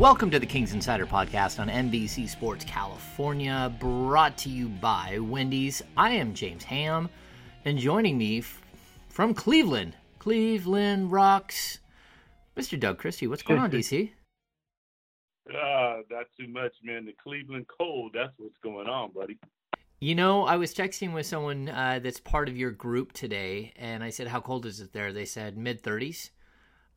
Welcome to the Kings Insider Podcast on NBC Sports California, brought to you by Wendy's. I am James Ham, and joining me f- from Cleveland, Cleveland Rocks, Mr. Doug Christie. What's going on, DC? Ah, not too much, man. The Cleveland cold, that's what's going on, buddy. You know, I was texting with someone uh, that's part of your group today, and I said, How cold is it there? They said mid 30s.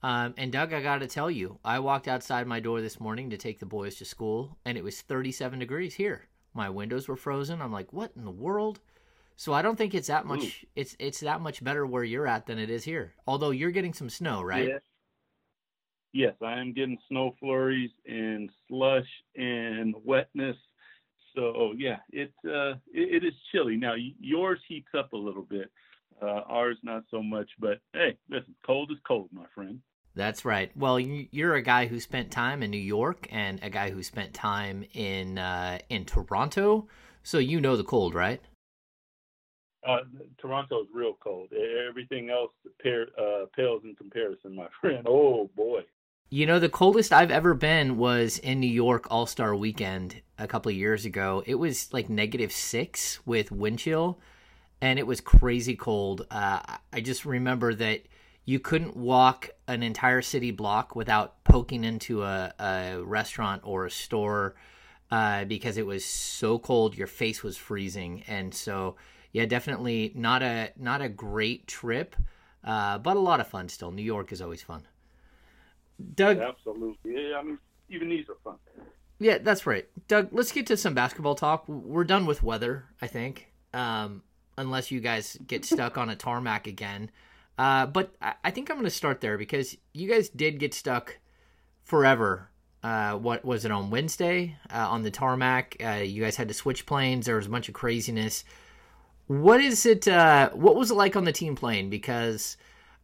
Um, and Doug, I got to tell you, I walked outside my door this morning to take the boys to school, and it was 37 degrees here. My windows were frozen. I'm like, what in the world? So I don't think it's that much. It's it's that much better where you're at than it is here. Although you're getting some snow, right? Yes. Yes, I am getting snow flurries and slush and wetness. So yeah, it uh, it, it is chilly. Now yours heats up a little bit. Uh, ours not so much. But hey, listen, cold is cold, my friend. That's right. Well, you- you're a guy who spent time in New York and a guy who spent time in uh, in Toronto, so you know the cold, right? Uh, Toronto is real cold. Everything else pair, uh, pales in comparison, my friend. Oh boy. You know, the coldest I've ever been was in New York All Star Weekend a couple of years ago. It was like negative six with wind chill, and it was crazy cold. Uh, I just remember that you couldn't walk an entire city block without poking into a, a restaurant or a store uh, because it was so cold. Your face was freezing, and so yeah, definitely not a not a great trip, uh, but a lot of fun still. New York is always fun. Doug, Absolutely. Yeah, I mean, even these are fun. yeah, that's right. Doug, let's get to some basketball talk. We're done with weather, I think, um, unless you guys get stuck on a tarmac again. Uh, but I, think I'm going to start there because you guys did get stuck forever. Uh, what was it on Wednesday uh, on the tarmac? Uh, you guys had to switch planes. There was a bunch of craziness. What is it? Uh, what was it like on the team plane? Because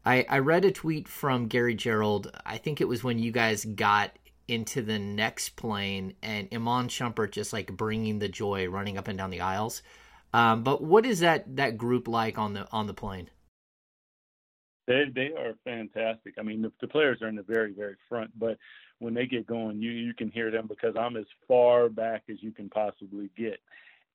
I, I read a tweet from Gary Gerould. I think it was when you guys got into the next plane and Iman Shumpert just like bringing the joy, running up and down the aisles. Um, but what is that that group like on the on the plane? They they are fantastic. I mean, the, the players are in the very very front, but when they get going, you you can hear them because I'm as far back as you can possibly get.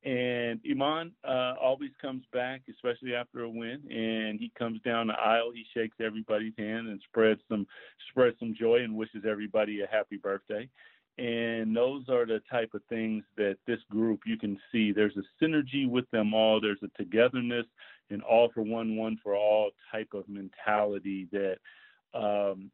And Iman uh, always comes back, especially after a win, and he comes down the aisle. He shakes everybody's hand and spreads some spreads some joy and wishes everybody a happy birthday. And those are the type of things that this group you can see. There's a synergy with them all. There's a togetherness and all for one, one for all type of mentality that um,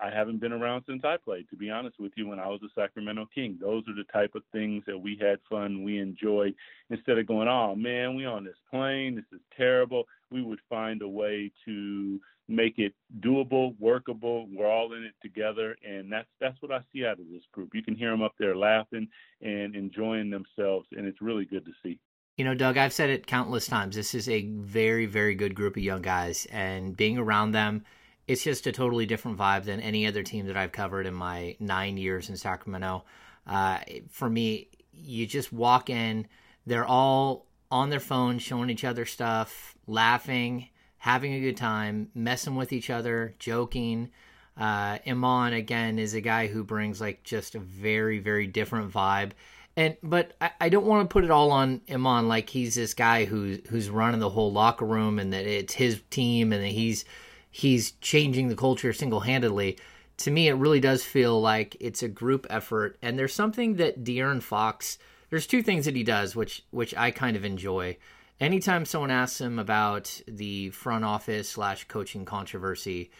I haven't been around since I played. To be honest with you, when I was a Sacramento King, those are the type of things that we had fun, we enjoyed. Instead of going, oh man, we on this plane, this is terrible. We would find a way to make it doable, workable. We're all in it together, and that's that's what I see out of this group. You can hear them up there laughing and enjoying themselves, and it's really good to see. You know, Doug, I've said it countless times. This is a very, very good group of young guys, and being around them, it's just a totally different vibe than any other team that I've covered in my nine years in Sacramento. Uh, for me, you just walk in, they're all on their phones, showing each other stuff, laughing, having a good time, messing with each other, joking. Uh, Iman again is a guy who brings like just a very, very different vibe and but I, I don't want to put it all on Iman like he's this guy who's who's running the whole locker room and that it's his team and that he's he's changing the culture single handedly. To me, it really does feel like it's a group effort, and there's something that De'Aaron Fox. There's two things that he does, which which I kind of enjoy. Anytime someone asks him about the front office slash coaching controversy,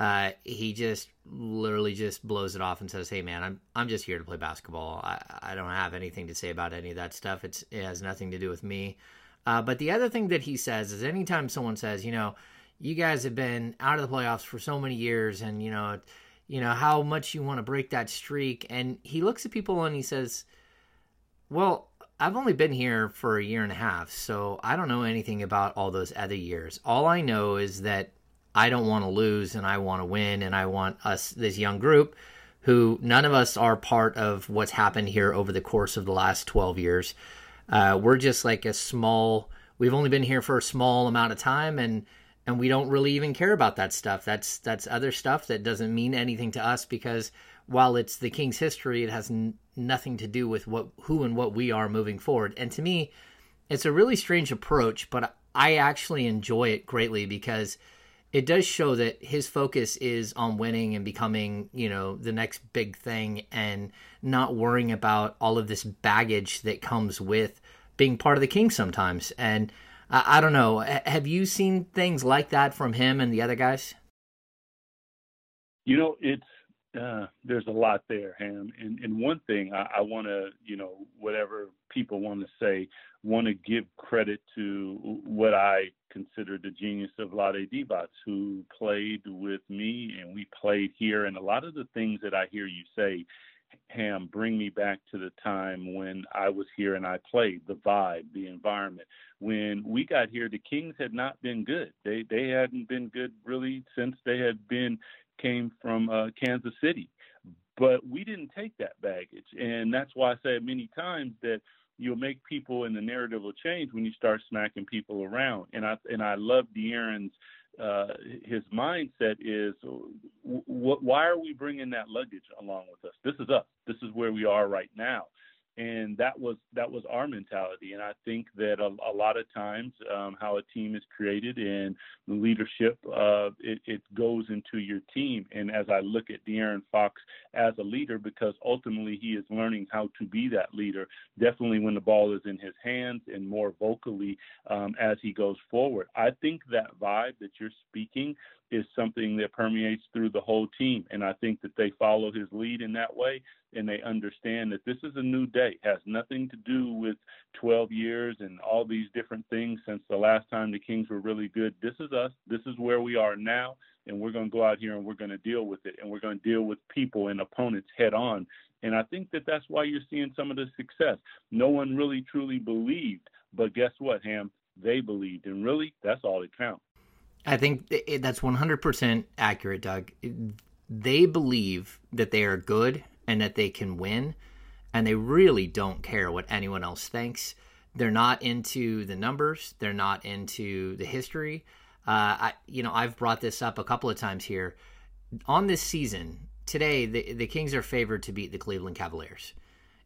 uh, he just literally just blows it off and says, "Hey, man, I'm I'm just here to play basketball. I, I don't have anything to say about any of that stuff. It's it has nothing to do with me." Uh, but the other thing that he says is, anytime someone says, "You know, you guys have been out of the playoffs for so many years, and you know, you know, how much you want to break that streak. And he looks at people and he says, Well, I've only been here for a year and a half, so I don't know anything about all those other years. All I know is that I don't want to lose and I want to win and I want us, this young group, who none of us are part of what's happened here over the course of the last 12 years. Uh, we're just like a small, we've only been here for a small amount of time and and we don't really even care about that stuff. That's that's other stuff that doesn't mean anything to us because while it's the king's history, it has n- nothing to do with what who and what we are moving forward. And to me, it's a really strange approach, but I actually enjoy it greatly because it does show that his focus is on winning and becoming, you know, the next big thing and not worrying about all of this baggage that comes with being part of the king sometimes. And I, I don't know, have you seen things like that from him and the other guys? You know, it's uh, there's a lot there, Ham. And, and one thing I, I want to, you know, whatever people want to say, want to give credit to what I consider the genius of Vlade Divac, who played with me and we played here. And a lot of the things that I hear you say, Ham, bring me back to the time when I was here and I played, the vibe, the environment. When we got here, the Kings had not been good. They they hadn't been good really since they had been came from uh, Kansas City. But we didn't take that baggage. And that's why I say many times that you'll make people and the narrative will change when you start smacking people around. And I and I love De'Aaron's uh, his mindset is w- why are we bringing that luggage along with us? This is us. This is where we are right now and that was that was our mentality. And I think that a, a lot of times, um, how a team is created and the leadership, uh, it, it, goes into your team. And as I look at De'Aaron Fox as a leader, because ultimately he is learning how to be that leader, definitely when the ball is in his hands and more vocally um, as he goes forward. I think that vibe that you're speaking is something that permeates through the whole team. And I think that they follow his lead in that way and they understand that this is a new day. It has nothing to do with 12 years and all these different things since the last time the Kings were really good. This is us. This is where we are now. And we're going to go out here and we're going to deal with it. And we're going to deal with people and opponents head on. And I think that that's why you're seeing some of the success. No one really truly believed. But guess what, Ham? They believed. And really, that's all that counts. I think that's 100% accurate, Doug. They believe that they are good and that they can win, and they really don't care what anyone else thinks. They're not into the numbers, they're not into the history. Uh, I, you know, I've brought this up a couple of times here. On this season, today, the, the Kings are favored to beat the Cleveland Cavaliers.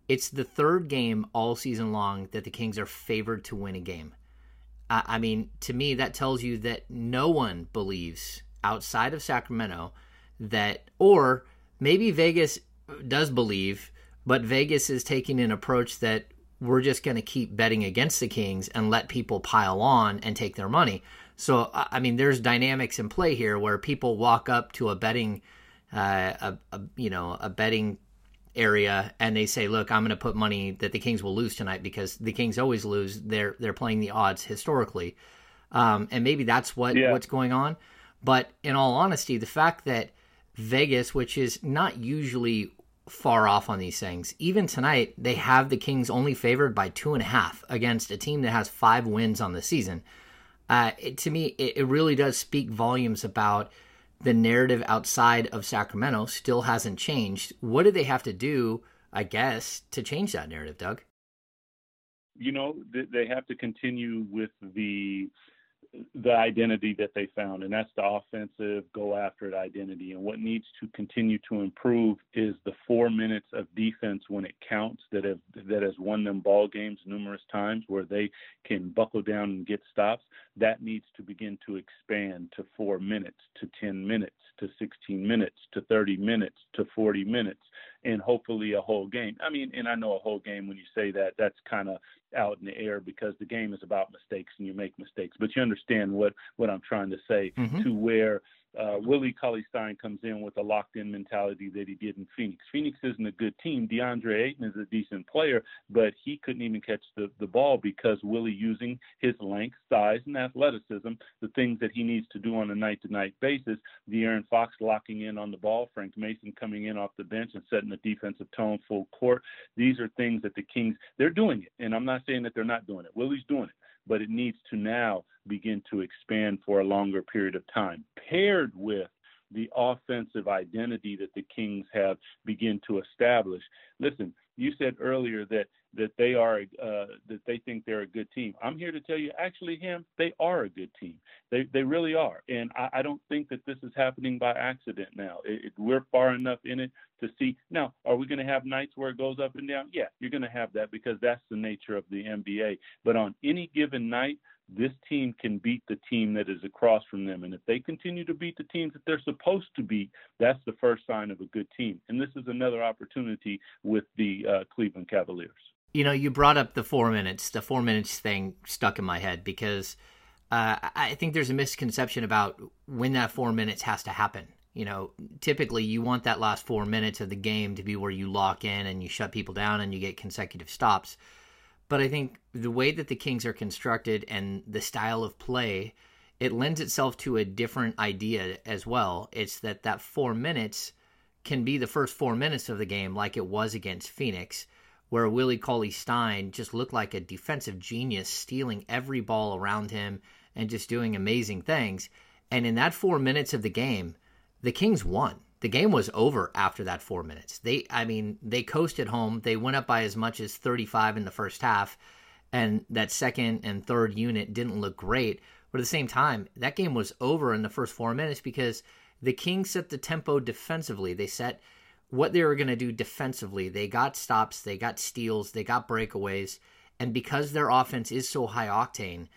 It's the third game all season long that the Kings are favored to win a game. I mean, to me, that tells you that no one believes outside of Sacramento that, or maybe Vegas does believe, but Vegas is taking an approach that we're just going to keep betting against the Kings and let people pile on and take their money. So, I mean, there's dynamics in play here where people walk up to a betting, uh, a, a you know, a betting area and they say, "Look, I'm going to put money that the Kings will lose tonight because the Kings always lose. They're they're playing the odds historically, um, and maybe that's what yeah. what's going on." But in all honesty, the fact that Vegas, which is not usually far off on these things, even tonight they have the Kings only favored by two and a half against a team that has five wins on the season. Uh, it, to me, it, it really does speak volumes about the narrative outside of Sacramento still hasn't changed. What do they have to do, I guess, to change that narrative, Doug? You know, they have to continue with the the identity that they found, and that's the offensive go after it identity. And what needs to continue to improve is the four minutes of defense when it counts that have that has won them ball games numerous times where they can buckle down and get stops. That needs to begin to expand to four minutes, to 10 minutes, to 16 minutes, to 30 minutes, to 40 minutes, and hopefully a whole game. I mean, and I know a whole game when you say that, that's kind of out in the air because the game is about mistakes and you make mistakes. But you understand what what I'm trying to say mm-hmm. to where uh, Willie Cauley Stein comes in with a locked in mentality that he did in Phoenix. Phoenix isn't a good team. DeAndre Ayton is a decent player, but he couldn't even catch the, the ball because Willie using his length, size, and athleticism, the things that he needs to do on a night to night basis. De'Aaron Fox locking in on the ball, Frank Mason coming in off the bench and setting the defensive tone full court. These are things that the Kings, they're doing it. And I'm not saying that they're not doing it. Willie's doing it but it needs to now begin to expand for a longer period of time, paired with the offensive identity that the Kings have begin to establish. Listen, you said earlier that that they are uh, that they think they're a good team. I'm here to tell you, actually, him, they are a good team. They they really are, and I, I don't think that this is happening by accident. Now, it, it, we're far enough in it to see. Now, are we going to have nights where it goes up and down? Yeah, you're going to have that because that's the nature of the NBA. But on any given night, this team can beat the team that is across from them. And if they continue to beat the teams that they're supposed to beat, that's the first sign of a good team. And this is another opportunity with the uh, Cleveland Cavaliers. You know, you brought up the four minutes. The four minutes thing stuck in my head because uh, I think there's a misconception about when that four minutes has to happen. You know, typically you want that last four minutes of the game to be where you lock in and you shut people down and you get consecutive stops. But I think the way that the Kings are constructed and the style of play, it lends itself to a different idea as well. It's that that four minutes can be the first four minutes of the game, like it was against Phoenix, where Willie Cauley Stein just looked like a defensive genius, stealing every ball around him and just doing amazing things. And in that four minutes of the game, the Kings won the game was over after that four minutes. They, I mean, they coasted home. They went up by as much as 35 in the first half, and that second and third unit didn't look great. But at the same time, that game was over in the first four minutes because the Kings set the tempo defensively. They set what they were going to do defensively. They got stops, they got steals, they got breakaways, and because their offense is so high octane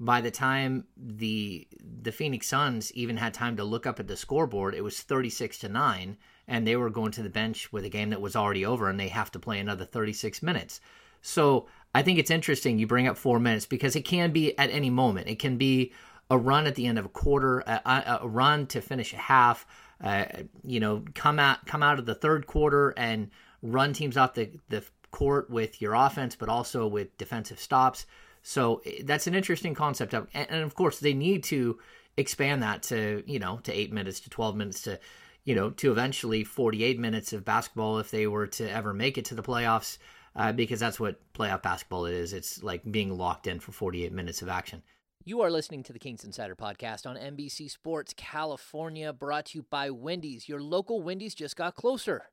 by the time the the Phoenix Suns even had time to look up at the scoreboard, it was 36 to 9 and they were going to the bench with a game that was already over and they have to play another 36 minutes. So, I think it's interesting you bring up 4 minutes because it can be at any moment. It can be a run at the end of a quarter, a, a run to finish a half, uh, you know, come out come out of the third quarter and run teams off the the court with your offense but also with defensive stops. So eh, that's an interesting concept. And, of course, they need to expand that to you know to eight minutes to twelve minutes to you know to eventually forty eight minutes of basketball if they were to ever make it to the playoffs. Uh, because that's what playoff basketball is. It's like being locked in for 48 minutes of action. You are listening to the Kings Insider podcast on NBC Sports California, brought to you by Wendy's. Your local Wendy's just got closer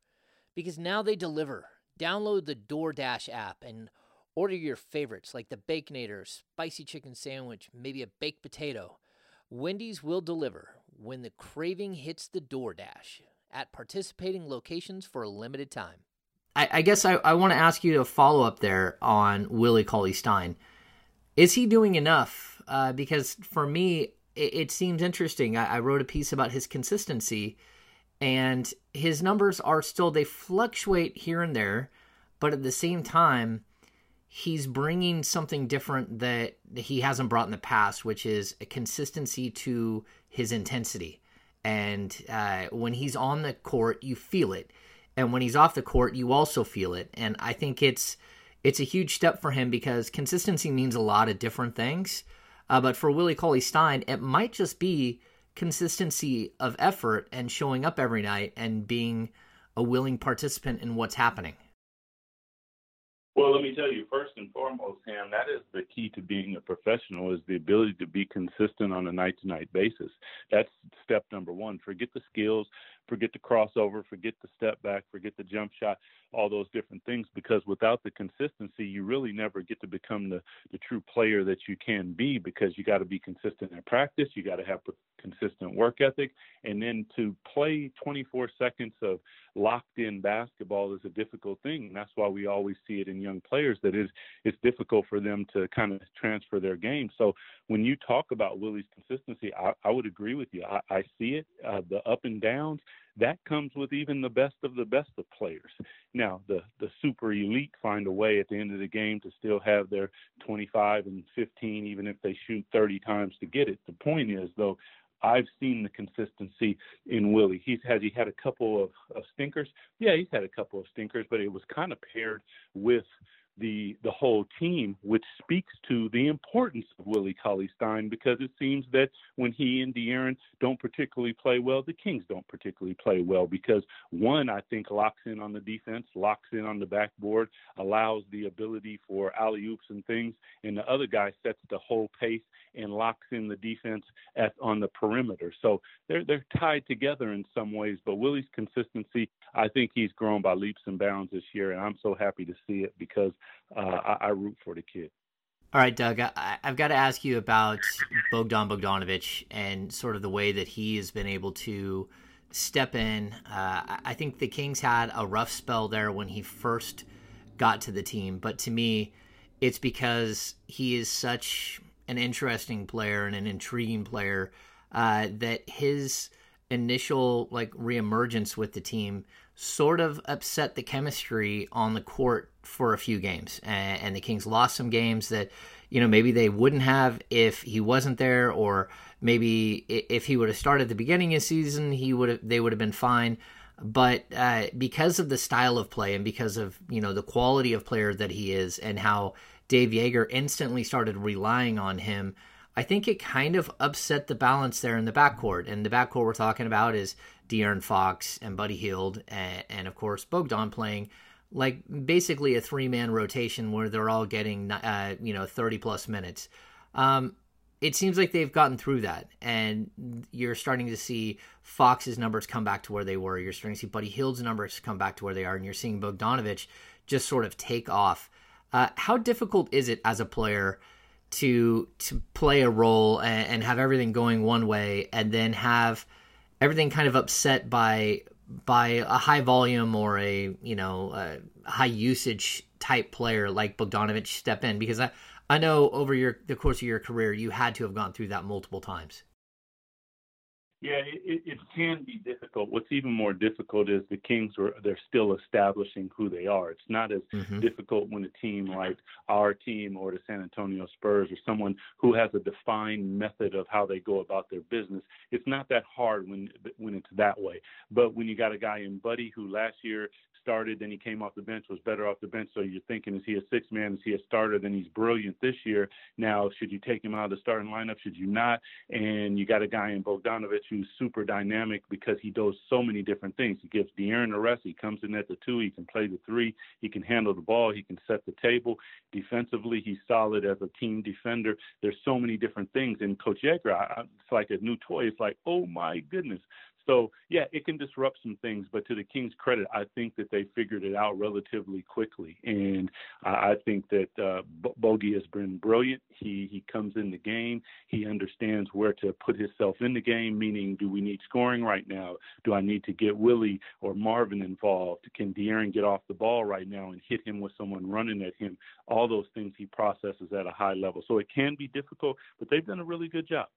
because now they deliver. Download the DoorDash app and Order your favorites like the Baconator, spicy chicken sandwich, maybe a baked potato. Wendy's will deliver when the craving hits the DoorDash at participating locations for a limited time. I, I guess I, I want to ask you to follow up there on Willie Cauley Stein. Is he doing enough? Uh, because for me, it, it seems interesting. I, I wrote a piece about his consistency, and his numbers are still, they fluctuate here and there, but at the same time, he's bringing something different that he hasn't brought in the past, which is a consistency to his intensity. And uh, when he's on the court, you feel it, and when he's off the court, you also feel it. And I think it's it's a huge step for him because consistency means a lot of different things. Uh, but for Willie Cauley Stein, it might just be consistency of effort and showing up every night and being a willing participant in what's happening. Well, let me tell you, first and foremost, Sam, that is the key to being a professional is the ability to be consistent on a night to night basis. That's step number one. Forget the skills, forget the crossover, forget the step back, forget the jump shot, all those different things, because without the consistency, you really never get to become the, the true player that you can be because you got to be consistent in practice, you got to have consistent work ethic, and then to play 24 seconds of locked in basketball is a difficult thing. And that's why we always see it in young players that is it's difficult for them to kind of transfer their game. So when you talk about Willie's consistency, I, I would agree with you. I, I see it, uh, the up and downs that comes with even the best of the best of players. Now, the the super elite find a way at the end of the game to still have their 25 and 15, even if they shoot 30 times to get it. The point is, though, I've seen the consistency in Willie. He's has he had a couple of, of stinkers? Yeah, he's had a couple of stinkers, but it was kind of paired with the the whole team, which speaks to the importance of Willie Cauley Stein because it seems that when he and De'Aaron don't particularly play well, the Kings don't particularly play well because one I think locks in on the defense, locks in on the backboard, allows the ability for alley oops and things, and the other guy sets the whole pace and locks in the defense at on the perimeter. So they're they're tied together in some ways. But Willie's consistency, I think he's grown by leaps and bounds this year, and I'm so happy to see it because uh, I, I, root for the kid. All right, Doug, I, have got to ask you about Bogdan Bogdanovic and sort of the way that he has been able to step in. Uh, I think the Kings had a rough spell there when he first got to the team, but to me, it's because he is such an interesting player and an intriguing player uh, that his initial like reemergence with the team sort of upset the chemistry on the court for a few games. And, and, the kings lost some games that you know maybe they wouldn't have if he wasn't there or maybe if he would have started at the beginning of the season he would have they would have been fine. But uh, because of the style of play and because of you know the quality of player that he is and how Dave Joerger instantly started relying on him I think it kind of upset the balance there in the backcourt. And the backcourt we're talking about is De'Aaron Fox and Buddy Hield, and, and of course Bogdan playing like basically a three man rotation where they're all getting uh, you know 30 plus minutes. Um, it seems like they've gotten through that, and you're starting to see Fox's numbers come back to where they were. You're starting to see Buddy Hield's numbers come back to where they are, and you're seeing Bogdanovic just sort of take off. Uh, how difficult is it as a player to to play a role and, and have everything going one way, and then have everything kind of upset by by a high volume or a you know a high usage type player like Bogdanovic step in because I I know over your the course of your career you had to have gone through that multiple times. Yeah, it, it can be difficult. What's even more difficult is the Kings are they're still establishing who they are. It's not as mm-hmm. difficult when a team like our team or the San Antonio Spurs or someone who has a defined method of how they go about their business. It's not that hard when when it's that way. But when you got a guy in Buddy who last year started, then he came off the bench, was better off the bench. So you're thinking, is he a six man? Is he a starter? Then he's brilliant this year. Now, should you take him out of the starting lineup? Should you not? And you got a guy in Bogdanovic who's super dynamic because he does so many different things. He gives De'Aaron a rest. He comes in at the two. He can play the three. He can handle the ball. He can set the table. Defensively, he's solid as a team defender. There's so many different things. And Coach Joerger, I, it's like a new toy. It's like, oh my goodness. So yeah, it can disrupt some things, but to the Kings' credit, I think that they figured it out relatively quickly, and I think that uh, Bogey has been brilliant. He he comes in the game, he understands where to put himself in the game. Meaning, do we need scoring right now? Do I need to get Willie or Marvin involved? Can De'Aaron get off the ball right now and hit him with someone running at him? All those things he processes at a high level. So it can be difficult, but they've done a really good job.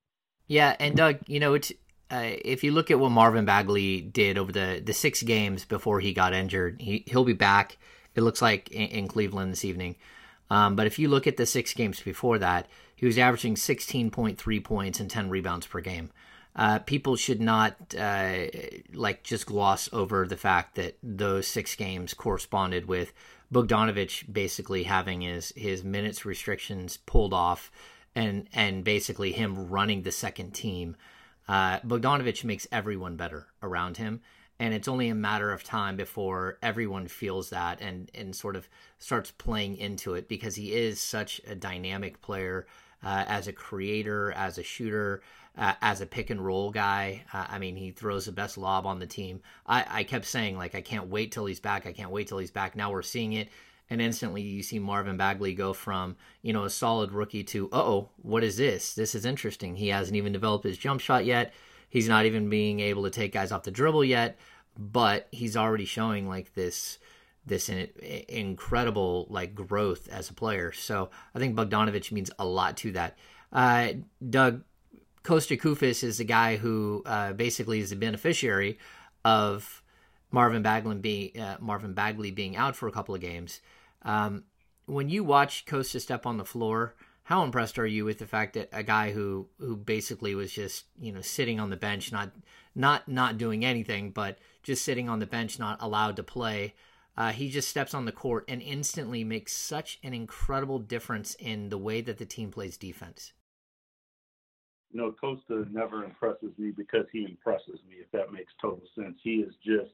Yeah, and Doug, you know, it's uh, if you look at what Marvin Bagley did over the, the six games before he got injured, he, he'll be back, it looks like, in, in Cleveland this evening. Um, but if you look at the six games before that, he was averaging 16.3 points and 10 rebounds per game. Uh, people should not uh, like just gloss over the fact that those six games corresponded with Bogdanovic basically having his his minutes restrictions pulled off, and and basically him running the second team uh, Bogdanovic makes everyone better around him, and it's only a matter of time before everyone feels that and and sort of starts playing into it because he is such a dynamic player uh, as a creator, as a shooter, uh, as a pick and roll guy. Uh, I mean, he throws the best lob on the team. I, I kept saying like I can't wait till he's back. I can't wait till he's back. Now we're seeing it and instantly you see Marvin Bagley go from you know a solid rookie to oh what is this? This is interesting. He hasn't even developed his jump shot yet. He's not even being able to take guys off the dribble yet, but he's already showing like this this incredible like growth as a player. So I think Bogdanovic means a lot to that. Uh, Doug Kosta Koufos is the guy who uh, basically is the beneficiary of Marvin Bagley being uh, Marvin Bagley being out for a couple of games. Um, when you watch Kosta step on the floor, how impressed are you with the fact that a guy who who basically was just you know sitting on the bench, not not not doing anything, but just sitting on the bench, not allowed to play? Uh, he just steps on the court and instantly makes such an incredible difference in the way that the team plays defense. You know, Kosta never impresses me because he impresses me, if that makes total sense. He is just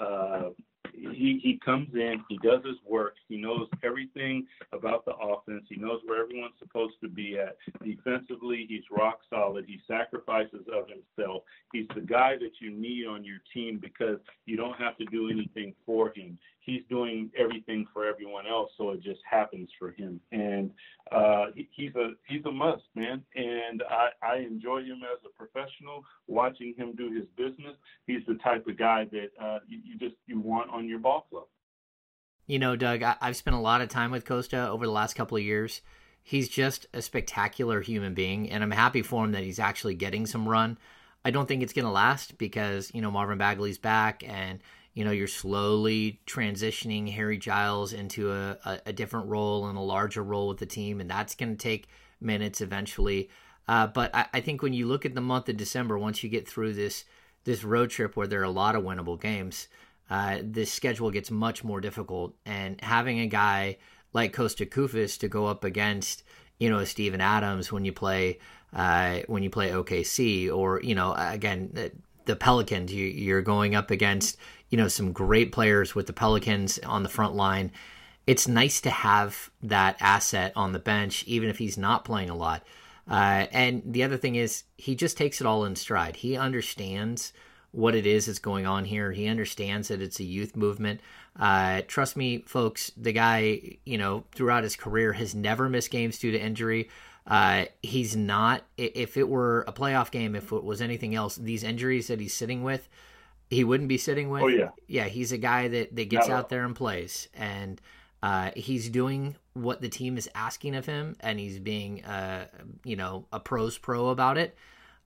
uh, he he comes in, he does his work, he knows everything about the offense, he knows where everyone's supposed to be at. Defensively, he's rock solid. He sacrifices of himself. He's the guy that you need on your team because you don't have to do anything for him he's doing everything for everyone else, so it just happens for him. And uh, he, he's a he's a must, man. And I, I enjoy him as a professional. Watching him do his business, he's the type of guy that uh, you, you just you want on your ball club. You know, Doug, I, I've spent a lot of time with Kosta over the last couple of years. He's just a spectacular human being, and I'm happy for him that he's actually getting some run. I don't think it's going to last because you know Marvin Bagley's back and you know you're slowly transitioning Harry Giles into a, a, a different role and a larger role with the team, and that's going to take minutes eventually. Uh, but I, I, think when you look at the month of December, once you get through this this road trip where there are a lot of winnable games, uh, this schedule gets much more difficult. And having a guy like Kosta Koufos to go up against, you know, Steven Adams when you play uh, when you play OKC, or you know, again the, Pelicans, you, you're going up against you know, some great players with the Pelicans on the front line. It's nice to have that asset on the bench, even if he's not playing a lot. Uh, and the other thing is, he just takes it all in stride. He understands what it is that's going on here. He understands that it's a youth movement. Uh, trust me, folks, the guy, you know, throughout his career has never missed games due to injury. Uh, he's not, if it were a playoff game, if it was anything else, these injuries that he's sitting with, he wouldn't be sitting with. Oh yeah, yeah. He's a guy that that gets out there and plays, and uh, he's doing what the team is asking of him, and he's being, uh, you know, a pros pro about it.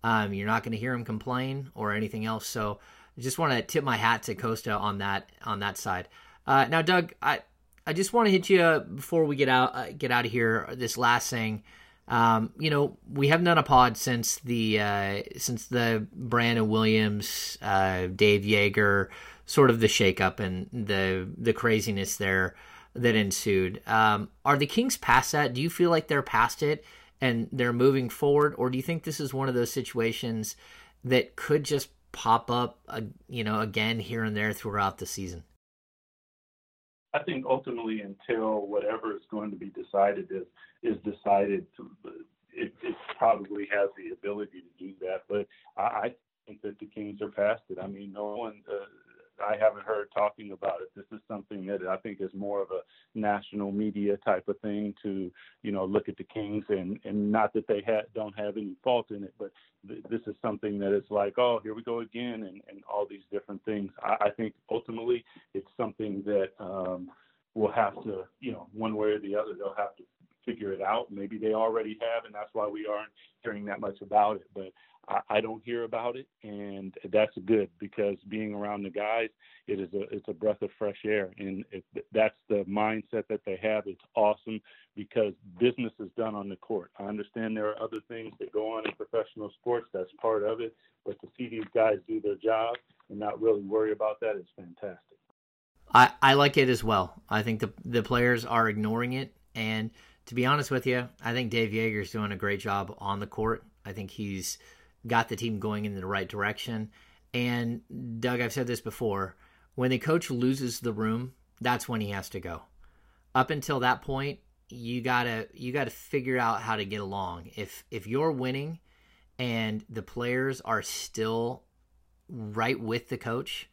Um, you're not going to hear him complain or anything else. So, I just want to tip my hat to Kosta on that on that side. Uh, now, Doug, I I just want to hit you before we get out uh, get out of here. This last thing. Um, you know, we haven't done a pod since the uh, since the Brandon Williams, uh, Dave Joerger, sort of the shakeup and the the craziness there that ensued. Um, are the Kings past that? Do you feel like they're past it and they're moving forward, or do you think this is one of those situations that could just pop up, uh, you know, again here and there throughout the season? I think ultimately, until whatever is going to be decided is is decided, to, it, it probably has the ability to do that. But I, I think that the Kings are past it. I mean, no one. Uh, I haven't heard talking about it. This is something that I think is more of a national media type of thing to, you know, look at the Kings and and not that they ha- don't have any fault in it, but th- this is something that is like, oh, here we go again, and and all these different things. I, I think ultimately it's something that um, will have to, you know, one way or the other, they'll have to figure it out. Maybe they already have, and that's why we aren't hearing that much about it. But I, I don't hear about it, and that's good because being around the guys, it is a it's a breath of fresh air, and it, that's the mindset that they have. It's awesome because business is done on the court. I understand there are other things that go on in professional sports. That's part of it, but to see these guys do their job and not really worry about that is fantastic. I, I like it as well. I think the the players are ignoring it, and to be honest with you, I think Dave Joerger is doing a great job on the court. I think he's got the team going in the right direction. And Doug, I've said this before: when the coach loses the room, that's when he has to go. Up until that point, you gotta you gotta figure out how to get along. If if you're winning and the players are still right with the coach,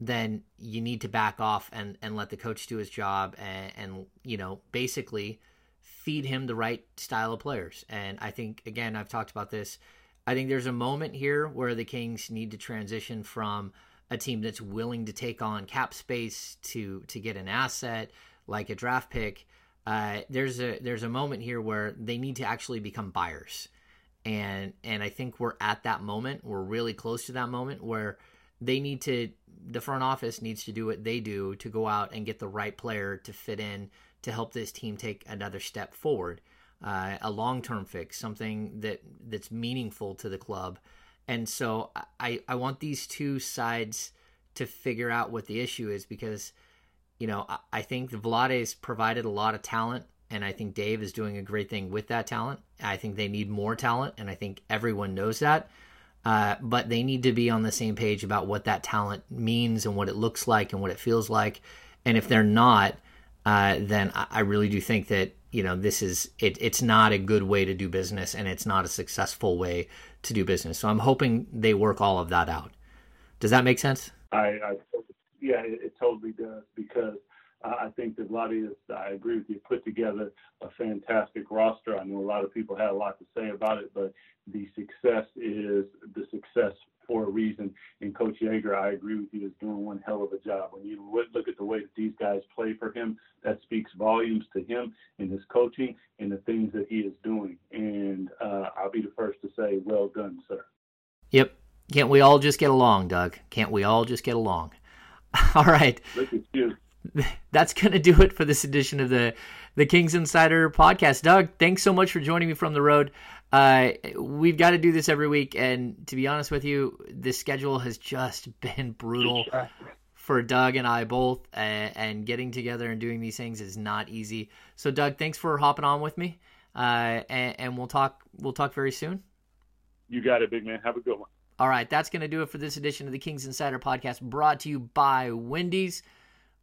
then you need to back off and and let the coach do his job and and you know basically feed him the right style of players. And I think again I've talked about this I think there's a moment here where the Kings need to transition from a team that's willing to take on cap space to to get an asset like a draft pick. Uh, there's a there's a moment here where they need to actually become buyers, and and I think we're at that moment. We're really close to that moment where they need to the front office needs to do what they do to go out and get the right player to fit in to help this team take another step forward. uh, a long term fix, something that that's meaningful to the club. And so I, I want these two sides to figure out what the issue is because, you know, I, I think the Vlade's provided a lot of talent and I think Dave is doing a great thing with that talent. I think they need more talent, and I think everyone knows that. Uh, but they need to be on the same page about what that talent means and what it looks like and what it feels like. And if they're not, uh, then I, really do think that you know this is it, it's not a good way to do business, and it's not a successful way to do business. So I'm hoping they work all of that out. Does that make sense? I, I yeah, it, it totally does because I think that is, I agree with you, put together a fantastic roster. I know a lot of people had a lot to say about it, but the success is the success for a reason. And Coach Joerger, I agree with you, is doing one hell of a job. When you look at the way that these guys play for him, that speaks volumes to him and his coaching and the things that he is doing. And uh, I'll be the first to say, well done, sir. Yep. Can't we all just get along, Doug? Can't we all just get along? All right. Look at you. that's going to do it for this edition of the the Kings Insider podcast. Doug, thanks so much for joining me from the road. Uh, we've got to do this every week, and to be honest with you, the schedule has just been brutal for Doug and I both, and, and, getting together and doing these things is not easy. So, Doug, thanks for hopping on with me, uh, and, and we'll talk. We'll talk very soon. You got it, big man. Have a good one. All right, that's going to do it for this edition of the Kings Insider podcast, brought to you by Wendy's.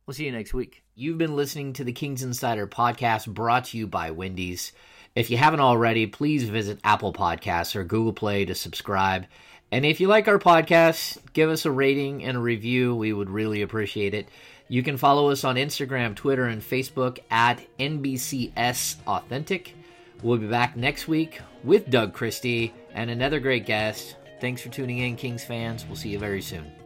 We'll see you next week. You've been listening to the Kings Insider podcast brought to you by Wendy's. If you haven't already, please visit Apple Podcasts or Google Play to subscribe. And if you like our podcast, give us a rating and a review. We would really appreciate it. You can follow us on Instagram, Twitter, and Facebook at NBCS Authentic. We'll be back next week with Doug Christie and another great guest. Thanks for tuning in, Kings fans. We'll see you very soon.